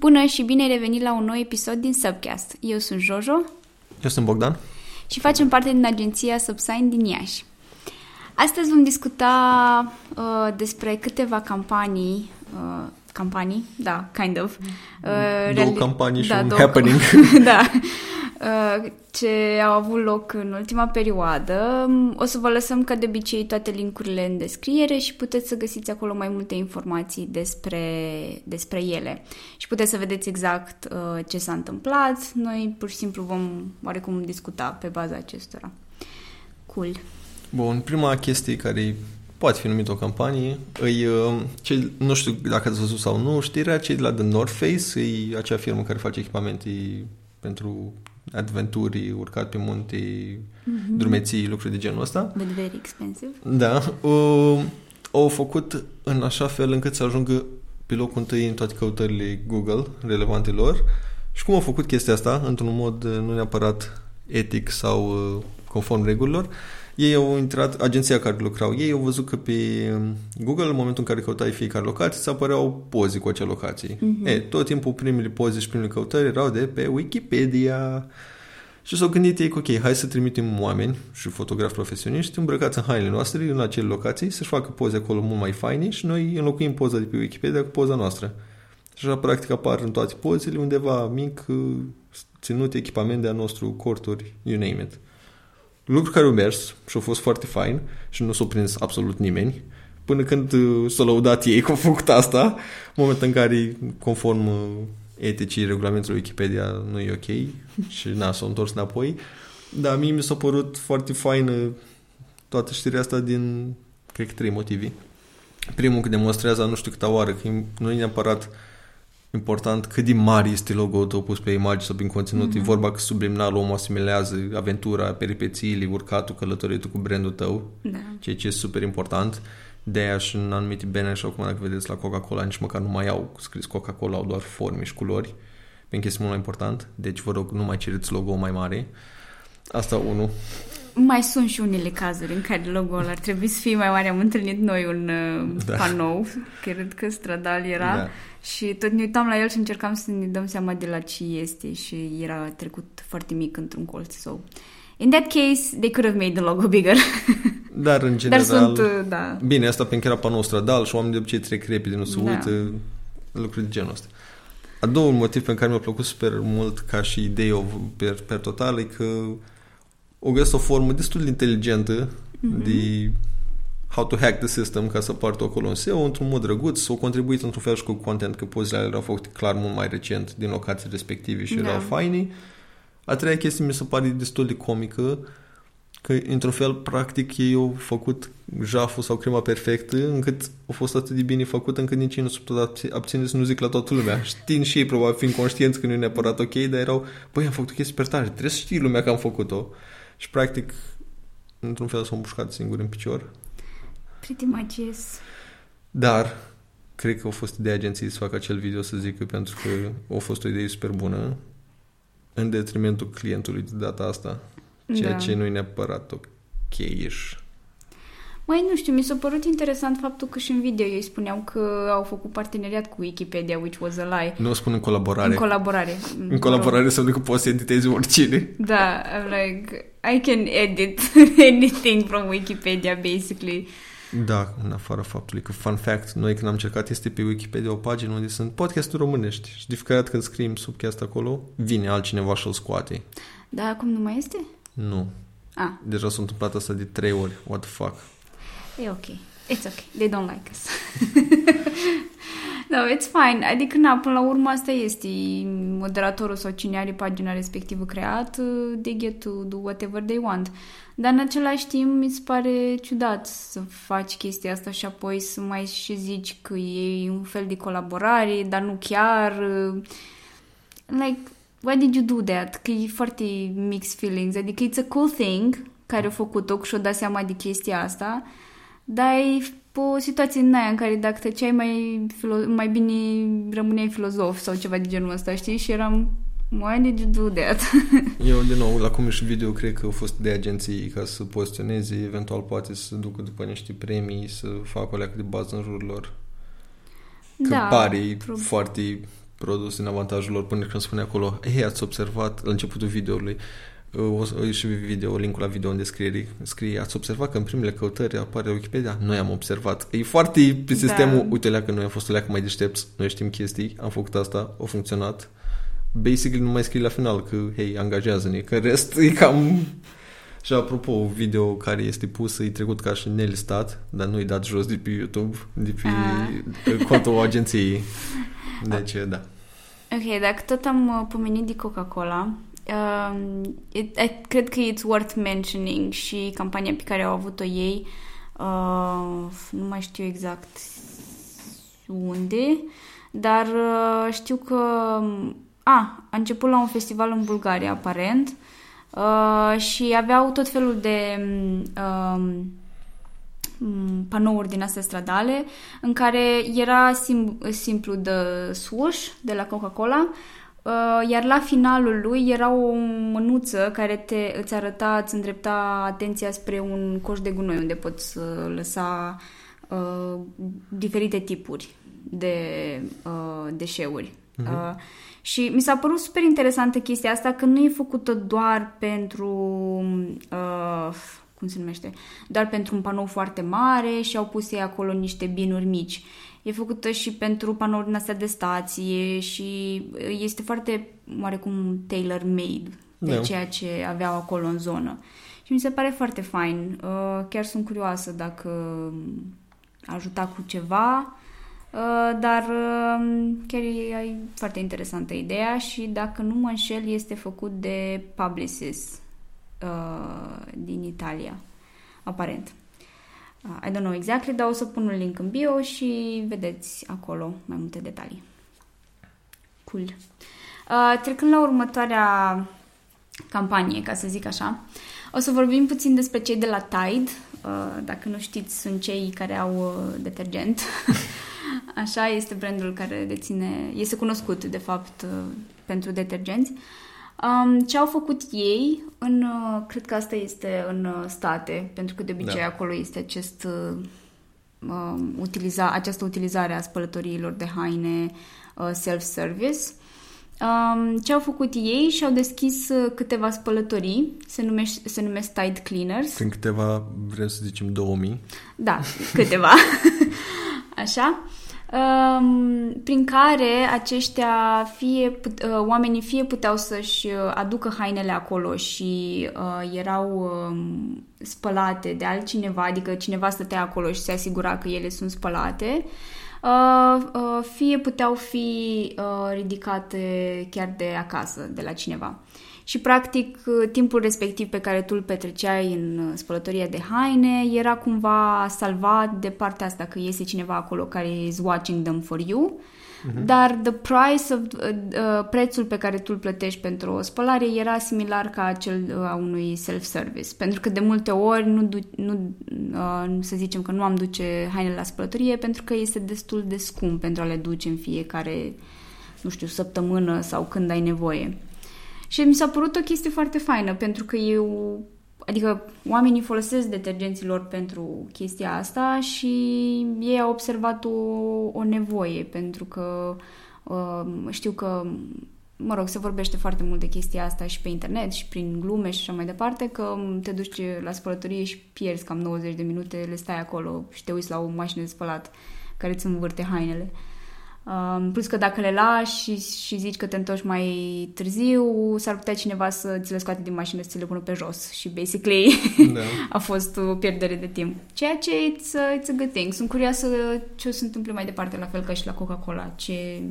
Bună și bine ai revenit la un nou episod din Subcast. Eu sunt Jojo Eu sunt Bogdan. și facem parte din agenția Subsign din Iași. Astăzi vom discuta uh, despre câteva campanii, uh, campanii, da, kind of. Uh, Două reali- campanii și un două happening. cam- da. Uh, ce au avut loc în ultima perioadă. O să vă lăsăm ca de obicei toate linkurile în descriere și puteți să găsiți acolo mai multe informații despre, despre ele. Și puteți să vedeți exact uh, ce s-a întâmplat. Noi pur și simplu vom oarecum discuta pe baza acestora. Cool. Bun, prima chestie care poate fi numită o campanie, îi, uh, cei, nu știu dacă ați văzut sau nu, știrea cei de la The North Face, e acea firmă care face echipamente pentru adventuri, urcat pe munte, mm-hmm. drumeții, lucruri de genul ăsta. But very expensive. Da, uh, au făcut în așa fel încât să ajungă pe locul întâi în toate căutările Google relevante lor. Și cum au făcut chestia asta, într-un mod uh, nu neapărat etic sau uh, conform regulilor, ei au intrat, agenția care lucrau, ei au văzut că pe um, Google, în momentul în care căutai fiecare locație, îți apăreau poze cu acea locație. Mm-hmm. E, tot timpul primele poze și primele căutări erau de pe Wikipedia. Și s-au gândit ei că, ok, hai să trimitem oameni și fotografi profesioniști îmbrăcați în hainele noastre în acele locații, să-și facă poze acolo mult mai faine și noi înlocuim poza de pe Wikipedia cu poza noastră. Și așa, practic, apar în toate pozele undeva mic, uh, ținut echipament de-a nostru, corturi, you name it. Lucru care au mers și au fost foarte fain și nu s-a prins absolut nimeni, până când uh, s-au lăudat ei că au făcut asta, moment în care, conform uh, eticii regulamentului Wikipedia, nu e ok și na, s-au întors înapoi. Dar mie mi s-a părut foarte faină toată știrea asta din, cred că, trei motivi. Primul, că demonstrează nu știu câta oară, că nu e neapărat important cât de mare este logo-ul tău pus pe imagine sau prin conținut. Mm-hmm. E vorba că subliminal omul asimilează aventura, peripețiile, urcatul, călătoritul cu brandul tău, Da. ceea ce e super important. De aia și în anumite bene, așa cum dacă vedeți la Coca-Cola, nici măcar nu mai au scris Coca-Cola, au doar forme și culori. Pentru că este mult mai important. Deci vă rog, nu mai cereți logo mai mare. Asta unul. Mai sunt și unele cazuri în care logo-ul ar trebui să fie mai mare. Am întâlnit noi un uh, Da. panou, cred că stradal era, Da. și tot ne uitam la el și încercam să ne dăm seama de la ce este și era trecut foarte mic într-un colț. So, in that case, they could have made the logo bigger. Dar în Dar general... sunt, uh, da, Bine, asta pentru că era panou stradal și oamenii de obicei trec repede, nu se Da. uită, lucruri de genul ăsta. A doua motiv pentru care mi-a plăcut super mult ca și idee o- per, per total e că o găsesc o formă destul de inteligentă Mhm. de how to hack the system ca să partă acolo în SEO într-un mod drăguț, s-au contribuit într-un fel și cu content că pozele alea erau făcute clar mult mai recent din locații respective și Da. erau faine. A treia chestie mi se pare destul de comică că, într-un fel, practic, ei au făcut jaful sau crema perfectă, încât a fost atât de bine făcută, încât nici ei nu s-au putut abț- abține să nu zic la toată lumea. Știind și ei, probabil, fiind conștienți că nu e neapărat ok, dar erau, băi, am făcut o chestie super tare, trebuie să știi lumea că am făcut-o. Și, practic, într-un fel s-au împușcat singuri în picior. pretty much yes. Dar, cred că a fost ideea agenției să facă acel video, să zică, pentru că a fost o idee super bună, în detrimentul clientului de data asta, ceea Da. ce nu e neapărat ok-ish. Mai nu știu, mi s-a părut interesant faptul că și în video ei spuneau că au făcut parteneriat cu Wikipedia, which was a lie. Nu o spun în colaborare. În colaborare. în colaborare înseamnă că poți să editezi oricine. Da, I'm like, I can edit anything from Wikipedia, basically. Da, în afară faptului că, fun fact, noi când am încercat este pe Wikipedia o pagină unde sunt podcasturi românești și de fiecare dată când scriem subcast acolo, vine altcineva și-l scoate. Da, acum nu mai este? Nu. Ah, Deja s-a întâmplat asta de trei ori. What the fuck? E ok. It's ok. They don't like us. no, it's fine. Adică, na, până la urmă asta este. Moderatorul sau cine are pagina respectivă creat, uh, they get to do whatever they want. Dar în același timp mi se pare ciudat să faci chestia asta și apoi să mai și zici că e un fel de colaborare, dar nu chiar. uh, Like, why did you do that? Că e foarte mixed feelings. Adică it's a cool thing care a făcut-o și-o dat seama de chestia asta, dar e pe o situație în aia în care dacă tăceai mai, filo- mai bine rămâneai filozof sau ceva de genul ăsta, știi? Și eram, why did you do that? Eu, din nou, la cum e și video, cred că a fost de agenții ca să poziționeze, eventual poate să ducă după niște premii, să facă o leacă de bază în jurul lor. Că da, pare prob- foarte produs în avantajul lor până când spune acolo, hei, ați observat la începutul videoului, o, o și video, linkul la video în descriere, scrie, ați observat că în primele căutări apare Wikipedia? Noi am observat. E foarte pe sistemul, da. uite lea că noi am fost o mai deștepți, noi știm chestii, am făcut asta, a funcționat. Basically nu mai scrie la final că, hei, angajează-ne, că rest e cam... Și apropo, video care este pus e trecut ca și nelistat, dar nu-i dat jos de pe YouTube, de pe A. contul agenției. Deci, da. Ok, dacă tot am uh, pomenit de Coca-Cola, um, it, I, cred că it's worth mentioning și campania pe care au avut-o ei, uh, nu mai știu exact unde, dar uh, știu că a, a început la un festival în Bulgaria, aparent, uh, și aveau tot felul de uh, panouri din astea stradale în care era sim- simplu de swoosh de la Coca-Cola Uh, iar la finalul lui era o mânuță care te, îți arăta, îți îndrepta atenția spre un coș de gunoi unde poți uh, lăsa uh, diferite tipuri de uh, deșeuri. Uh-huh. Uh, și mi s-a părut super interesantă chestia asta că nu e făcută doar pentru uh, cum se numește, doar pentru un panou foarte mare și au pus ei acolo niște binuri mici. E făcută și pentru panouri din astea de stație și este foarte oarecum tailor-made de da. ceea ce aveau acolo în zonă. Și mi se pare foarte fain. Uh, chiar sunt curioasă dacă ajuta cu ceva, uh, dar uh, chiar e foarte interesantă ideea și dacă nu mă înșel este făcut de Publicis din Italia, aparent. Uh, I don't know exactly, dar o să pun un link în bio și vedeți acolo mai multe detalii. Cool. Uh, trecând la următoarea campanie, ca să zic așa, o să vorbim puțin despre cei de la Tide. Uh, dacă nu știți, sunt cei care au uh, detergent. așa este brandul care deține, este cunoscut de fapt uh, pentru detergenți. Uh, Um, ce au făcut ei, în, uh, cred că asta este în uh, state, pentru că de obicei da. acolo este acest, uh, um, utiliza, această utilizare a spălătoriilor de haine uh, self-service. Um, ce au făcut ei și au deschis uh, câteva spălătorii, se, numește, se numesc Tide Cleaners. Prin câteva, vrem să zicem 2000. Da, câteva. Așa prin care aceștia fie, uh, oamenii fie puteau să-și uh, aducă hainele acolo și uh, erau um, spălate de altcineva, adică cineva stătea acolo și se asigura că ele sunt spălate, fie puteau fi ridicate chiar de acasă, de la cineva și practic timpul respectiv pe care tu îl petreceai în spălătoria de haine era cumva salvat de partea asta că iese cineva acolo care is watching them for you uh-huh. dar the price of, uh, uh, prețul pe care tu îl plătești pentru o spălare era similar ca cel uh, a unui self-service pentru că de multe ori nu, du- nu uh, să zicem că nu am duce hainele la spălătorie pentru că este destul de scump pentru a le duce în fiecare nu știu, săptămână sau când ai nevoie. Și mi s-a părut o chestie foarte faină, pentru că eu, adică oamenii folosesc detergenții lor pentru chestia asta și ei au observat o, o nevoie, pentru că uh, știu că mă rog, se vorbește foarte mult de chestia asta și pe internet și prin glume și așa mai departe, că te duci la spălătorie și pierzi cam 90 de minute, le stai acolo și te uiți la o mașină de spălat care îți învârte hainele. Uh, Um, plus că dacă le lași și, și zici că te întorci mai târziu, s-ar putea cineva să ți le scoate din mașină să ți le pună pe jos și basically da. a fost o pierdere de timp. Ceea ce it's a, it's a good thing. Sunt curioasă ce o să întâmple mai departe, la fel ca și la Coca-Cola. Ce,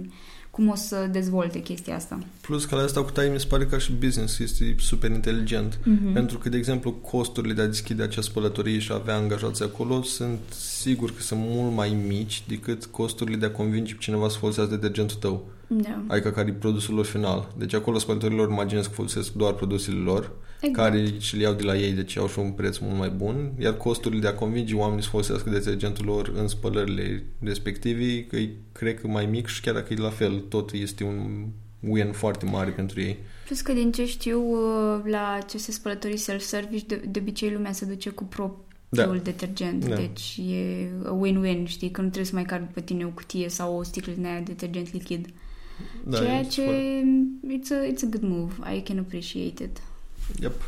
cum o să dezvolte chestia asta. Plus că la asta cu Time mi se pare ca și business este super inteligent. Mm-hmm. Pentru că, de exemplu, costurile de a deschide acea spălătorie și a avea angajați acolo sunt sigur că sunt mult mai mici decât costurile de a convinge pe cineva să folosească detergentul tău. Da. Adică care e produsul lor final. Deci acolo spălătorilor imaginez că folosesc doar produsele lor exact. care și le iau de la ei, deci au și un preț mult mai bun, iar costurile de a convinge oamenii să folosească detergentul lor în spălările respective, că e, cred că mai mic și chiar dacă e la fel, tot este un win foarte mare pentru ei. Plus că din ce știu, uh, la aceste spălătorii self-service, de, de obicei lumea se duce cu propriul da. detergent, da. deci e win-win, știi, că nu trebuie să mai cari pe tine o cutie sau o sticlă de detergent lichid. Da, Ceea ce it's a, it's a good move. I can appreciate it. Yep.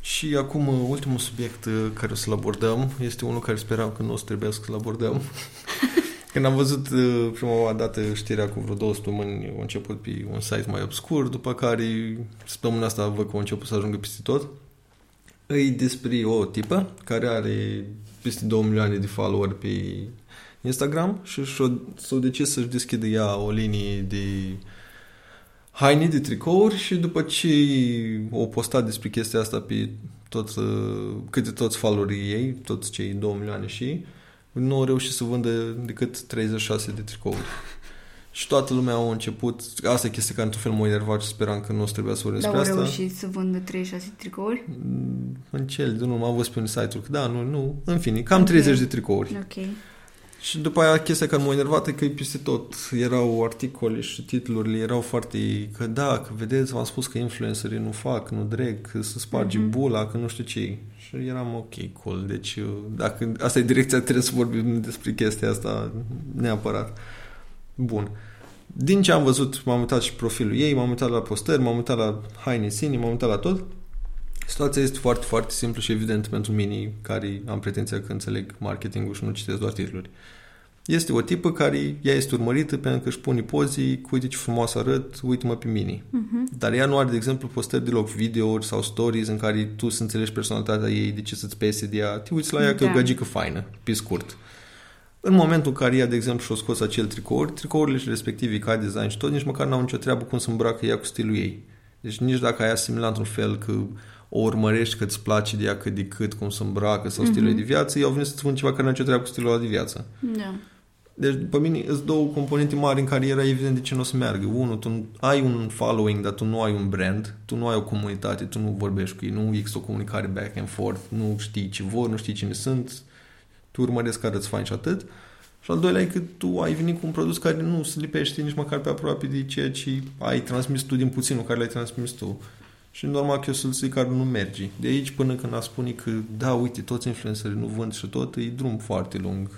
Și acum ultimul subiect uh, care o să-l abordăm este unul care speram că nu o să trebuie să-l abordăm. Când am văzut uh, prima dată știrea cu vreo două săptămâni, a început pe un site mai obscur, după care săptămâna asta văd că a început să ajungă peste tot. E despre o tipă care are peste 2 milioane de follower pe Instagram și s-a decis să-și deschidă ea o linie de haine de tricouri și după ce o postat despre chestia asta pe toți, uh, câte toți followerii ei, toți cei 2 milioane și nu au reușit să vândă decât 36 de tricouri. Și toată lumea a început, asta e chestia care într-un fel m-a enervat și speram că nu o să trebuia să vorbesc Dar despre au asta. reușit să vândă 36 tricouri? Mm, în cel, nu m-am văzut pe un site-uri, că da, nu, nu, în fine, cam okay. 30 de tricouri. Ok. Și după aia chestia care m-a enervat e că peste tot erau articole și titlurile erau foarte că da, că vedeți, v-am spus că influencerii nu fac, nu dreg, că se sparge mm-hmm. bula, că nu știu ce. Și eram ok, cool. Deci dacă asta e direcția, trebuie să vorbim despre chestia asta neapărat. Bun. Din ce am văzut, m-am uitat și profilul ei, m-am uitat la postări, m-am uitat la haine sine, m-am uitat la tot. Situația este foarte, foarte simplă și evident pentru mine, care am pretenția că înțeleg marketingul și nu citesc doar titluri. Este o tipă care ea este urmărită pentru că își pune pozii cu uite ce frumos arăt, uite-mă pe mine. Uh-huh. Dar ea nu are, de exemplu, postări deloc videouri sau stories în care tu să înțelegi personalitatea ei, de ce să-ți pese de ea. Te uiți la ea da. că e o gagică faină, pe scurt. În momentul în care ea, de exemplu, și-o scos acel tricouri, tricourile și respectivii ca design și tot, nici măcar n-au nicio treabă cum să îmbracă ea cu stilul ei. Deci nici dacă ai asimilat într-un fel că o urmărești că îți place de ea cât de cât, cum să îmbracă sau mm-hmm. stilul de viață, ei au venit să-ți spun ceva care nu are nicio treabă cu stilul ăla de viață. Da. Deci, pe mine, sunt două componente mari în care era evident de ce nu o să meargă. Unul, tu ai un following, dar tu nu ai un brand, tu nu ai o comunitate, tu nu vorbești cu ei, nu există o comunicare back and forth, nu știi ce vor, nu știi cine sunt, tu urmăresc care îți faci și atât. Și al doilea e că tu ai venit cu un produs care nu se lipește nici măcar pe aproape de ceea ce ai transmis tu din puținul care l-ai transmis tu. Și normal că eu să-l zic care nu merge. De aici până când a spune că da, uite, toți influencerii nu vând și tot, e drum foarte lung.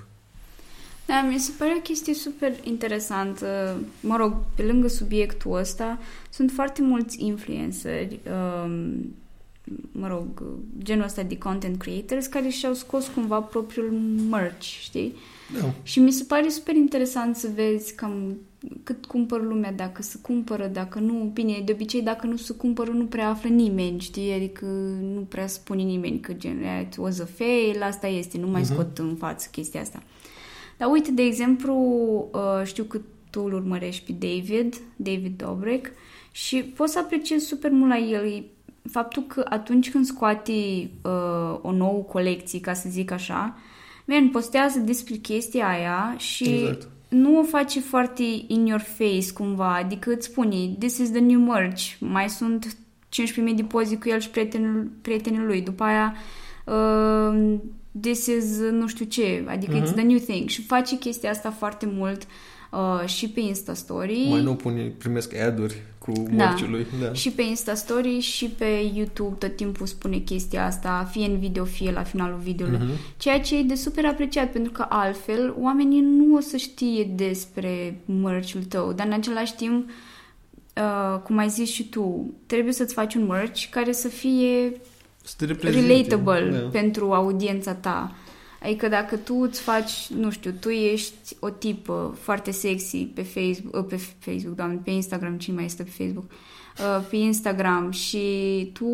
Da, mi se pare o chestie super interesantă. Mă rog, pe lângă subiectul ăsta, sunt foarte mulți influenceri, um, mă rog, genul ăsta de content creators care și-au scos cumva propriul merch, știi? Da. Și mi se pare super interesant să vezi cam cât cumpără lumea, dacă se cumpără, dacă nu. Bine, de obicei, dacă nu se cumpără, nu prea află nimeni, știi? Adică nu prea spune nimeni că gen, it was a fail, asta este, nu mai uh-huh. scot în față chestia asta. Dar uite, de exemplu, uh, știu că tu îl urmărești pe David, David Dobrik, și poți să apreciezi super mult la el faptul că atunci când scoate uh, o nouă colecție, ca să zic așa, man, postează despre chestia aia și exact. Nu o face foarte in your face cumva, adică îți spune this is the new merch, mai sunt 15.000 de poze cu el și prietenul, prietenul lui, după aia uh, this is nu știu ce, adică uh-huh. it's mhm. the new thing. Și face chestia asta foarte mult. uh, și pe Insta Story. Mai nu pune, primesc ad-uri cu da. lui. Da. Și pe Insta Story și pe YouTube tot timpul spune chestia asta, fie în video, fie la finalul videoului. Uh-huh. Ceea ce e de super apreciat, pentru că altfel oamenii nu o să știe despre merch-ul tău, dar în același timp Uh, cum ai zis și tu, trebuie să-ți faci un merch care să fie relatable da. pentru audiența ta. Adică dacă tu îți faci, nu știu, tu ești o tipă foarte sexy pe Facebook, uh, pe Facebook, doamne, pe Instagram, cine mai este pe Facebook, uh, pe Instagram și tu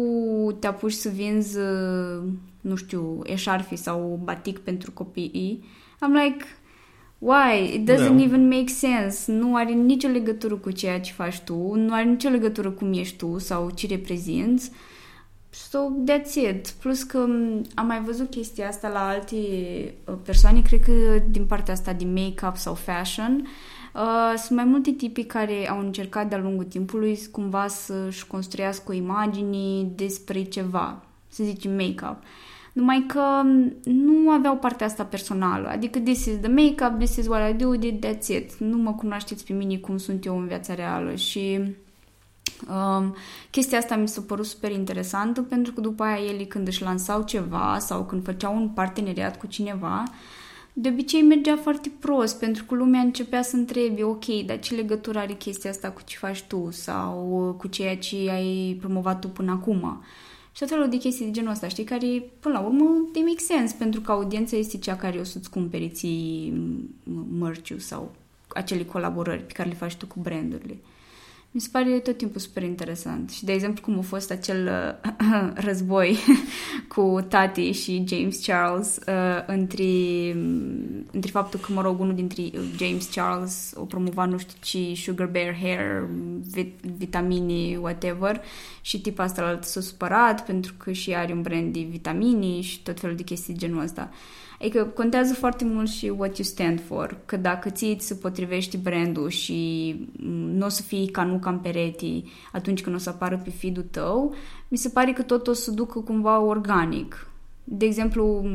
te apuci să vinzi, uh, nu știu, eșarfi sau batic pentru copii, I'm like, why? It doesn't no. Da. even make sense. Nu are nicio legătură cu ceea ce faci tu, nu are nicio legătură cu cum ești tu sau ce reprezinți. Uh, So, that's it. Plus că am mai văzut chestia asta la alte uh, persoane, cred că din partea asta de make-up sau fashion. Uh, sunt mai multe tipi care au încercat de-a lungul timpului cumva să-și construiască o imagine despre ceva, să zicem make-up. Numai că nu aveau partea asta personală. Adică this is the make-up, this is what I do, that's it. Nu mă cunoașteți pe mine cum sunt eu în viața reală și Um, chestia asta mi s-a părut super interesantă pentru că după aia ele când își lansau ceva sau când făceau un parteneriat cu cineva, de obicei mergea foarte prost, pentru că lumea începea să întrebe, ok, dar ce legătură are chestia asta cu ce faci tu sau cu ceea ce ai promovat tu până acum? Și tot felul de chestii de genul ăsta, știi, care, până la urmă, they make sense, pentru că audiența este cea care o să-ți cumperi ții mărciu sau acele colaborări pe care le faci tu cu brandurile. Mi se pare tot timpul super interesant. Și, de exemplu, cum a fost acel uh, război cu tati și James Charles uh, între, între faptul că, mă rog, unul dintre James Charles o promova nu știu ce Sugar Bear Hair, vit- vitamini, whatever, și tipa asta s-a supărat pentru că și are un brand de vitamini și tot felul de chestii genul ăsta. Uh, Adică contează foarte mult și what you stand for, că dacă ție ți se potrivește brandul și nu o să fii ca nu cam pereti atunci când o să apară pe feed tău, mi se pare că tot o să ducă cumva organic. De exemplu,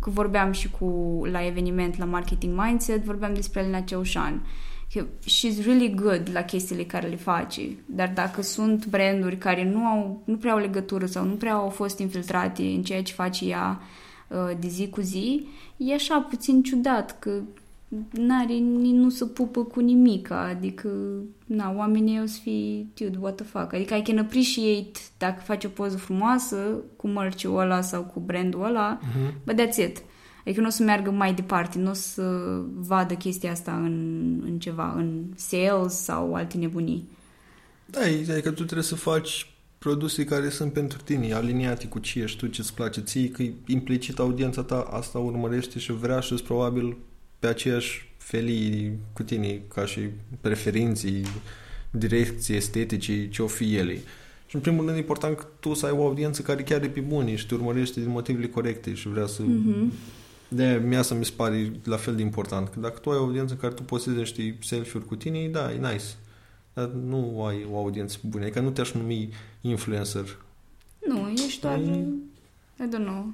că vorbeam și cu la eveniment la Marketing Mindset, vorbeam despre Elena Ceușan. Că she's really good la chestiile care le face, dar dacă sunt branduri care nu, au, nu prea au legătură sau nu prea au fost infiltrate în ceea ce face ea, Uh, de zi cu zi, e așa puțin ciudat că n-are, nu se pupă cu nimic, adică na, oamenii o să fie, dude, what the fuck, adică I can appreciate dacă faci o poză frumoasă cu mărciul ăla sau cu brandul ăla, uh-huh. but that's it. Adică nu o să meargă mai departe, nu o să vadă chestia asta în, în ceva, în sales sau alte nebunii. Da, adică tu trebuie să faci produse care sunt pentru tine, aliniate cu ce ești tu, ce-ți place ție, că implicit audiența ta asta urmărește și vrea și probabil pe aceeași felii cu tine, ca și preferinții, direcții estetice, ce o fi ele. Și în primul rând e important că tu să ai o audiență care chiar e pe bune și te urmărește din motivele corecte și vrea să... Mm-hmm. De mie asta mi se pare la fel de important. Că dacă tu ai o audiență care tu poți să niște selfie-uri cu tine, da, e nice dar nu ai o audiență bună. Adică nu te-aș numi influencer. Nu, ești doar, ai... I don't know,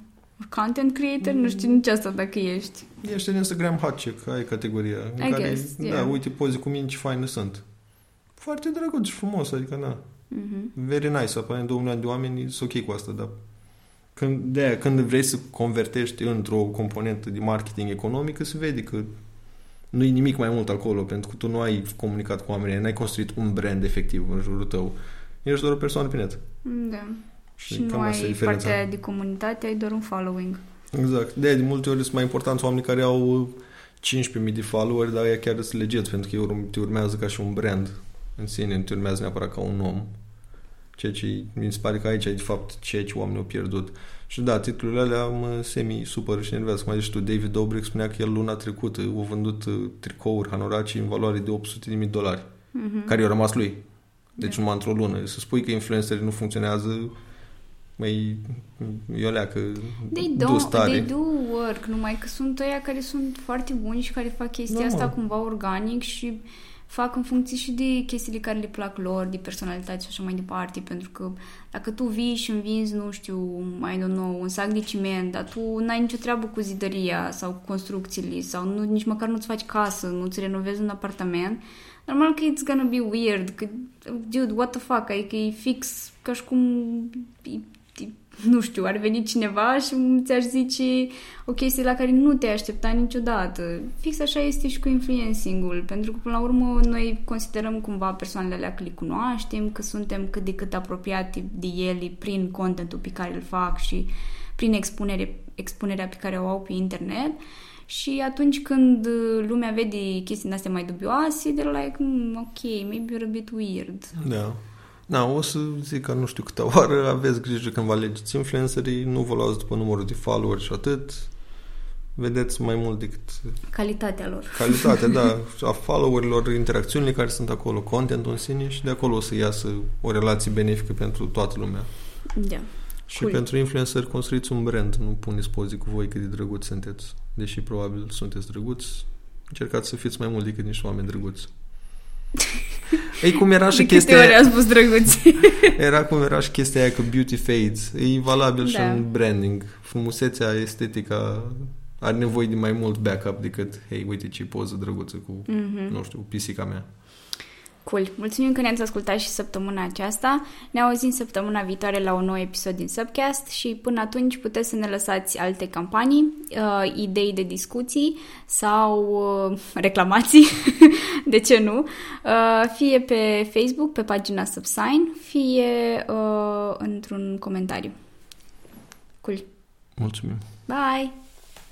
content creator, mm. nu știu nici asta dacă ești. Ești în Instagram hot chick, ai categoria. În I care, guess, da, yeah. uite poze cu mine ce faine sunt. Foarte drăguț și frumos, adică na. Mm-hmm. Very nice, apoi 2 milioane de oameni sunt ok cu asta, dar când, de aia, când vrei să convertești într-o componentă de marketing economică, se vede că nu e nimic mai mult acolo, pentru că tu nu ai comunicat cu oamenii, n-ai construit un brand efectiv în jurul tău. Ești doar o persoană pe net. Da. Și, și nu ai partea de comunitate, ai doar un following. Exact. De, de multe ori sunt mai importanți oamenii care au 15.000 de followeri, dar ea chiar sunt legit, pentru că ei te urmează ca și un brand în sine, nu te urmează neapărat ca un om. Ceea ce mi se pare că aici e de fapt ceea ce oamenii au pierdut. Și da, titlurile alea mă semi-supăr și nervează. Cum ai zis tu, David Dobrik spunea că el luna trecută a vândut uh, tricouri, hanoraci în valoare de 800.000 dolari, mm-hmm. care i-au rămas lui. Deci yeah. numai într-o lună. Să spui că influencerii nu funcționează, mai eu leacă they do, tare. They do work, numai că sunt ăia care sunt foarte buni și care fac chestia no, asta cumva organic și fac în funcție și de chestiile care le plac lor, de personalitate și așa mai departe, pentru că dacă tu vii și vinzi, nu știu, mai don't know, un sac de ciment, dar tu n-ai nicio treabă cu zidăria sau cu construcțiile sau nu, nici măcar nu-ți faci casă, nu-ți renovezi un apartament, normal că it's gonna be weird, că, dude, what the fuck, adică e fix ca și cum e nu știu, ar veni cineva și ți-aș zice o chestie la care nu te aștepta niciodată. Fix așa este și cu influencing-ul, pentru că până la urmă noi considerăm cumva persoanele alea că le cunoaștem, că suntem cât de cât apropiate de ele prin contentul pe care îl fac și prin expunere, expunerea pe care o au pe internet. Și atunci când lumea vede chestii astea mai dubioase, they're like, mm, ok, maybe you're a bit weird. Da. Da, o să zic că nu știu câte oară aveți grijă când vă alegeți influencerii, nu vă luați după numărul de follower și atât. Vedeți mai mult decât... Calitatea lor. Calitatea, da, a followerilor, interacțiunile care sunt acolo, contentul în sine și de acolo o să iasă o relație benefică pentru toată lumea. Da. Și cool. pentru influencer construiți un brand, nu puneți poze cu voi cât de drăguți sunteți. Deși probabil sunteți drăguți, încercați să fiți mai mult decât niște oameni drăguți. Ei cum era și de chestia ori a spus drăguți. era cum era și chestia aia că beauty fades. E valabil da. și în branding. Frumusețea, estetica are nevoie de mai mult backup decât, hei, uite ce poză drăguță cu, mm-hmm. nu știu, pisica mea. Cool. Mulțumim că ne-ați ascultat și săptămâna aceasta. Ne auzim săptămâna viitoare la un nou episod din Subcast și până atunci puteți să ne lăsați alte campanii, uh, idei de discuții sau uh, reclamații, de ce nu, uh, fie pe Facebook, pe pagina Subsign, fie uh, într-un comentariu. Cool. Mulțumim. Bye!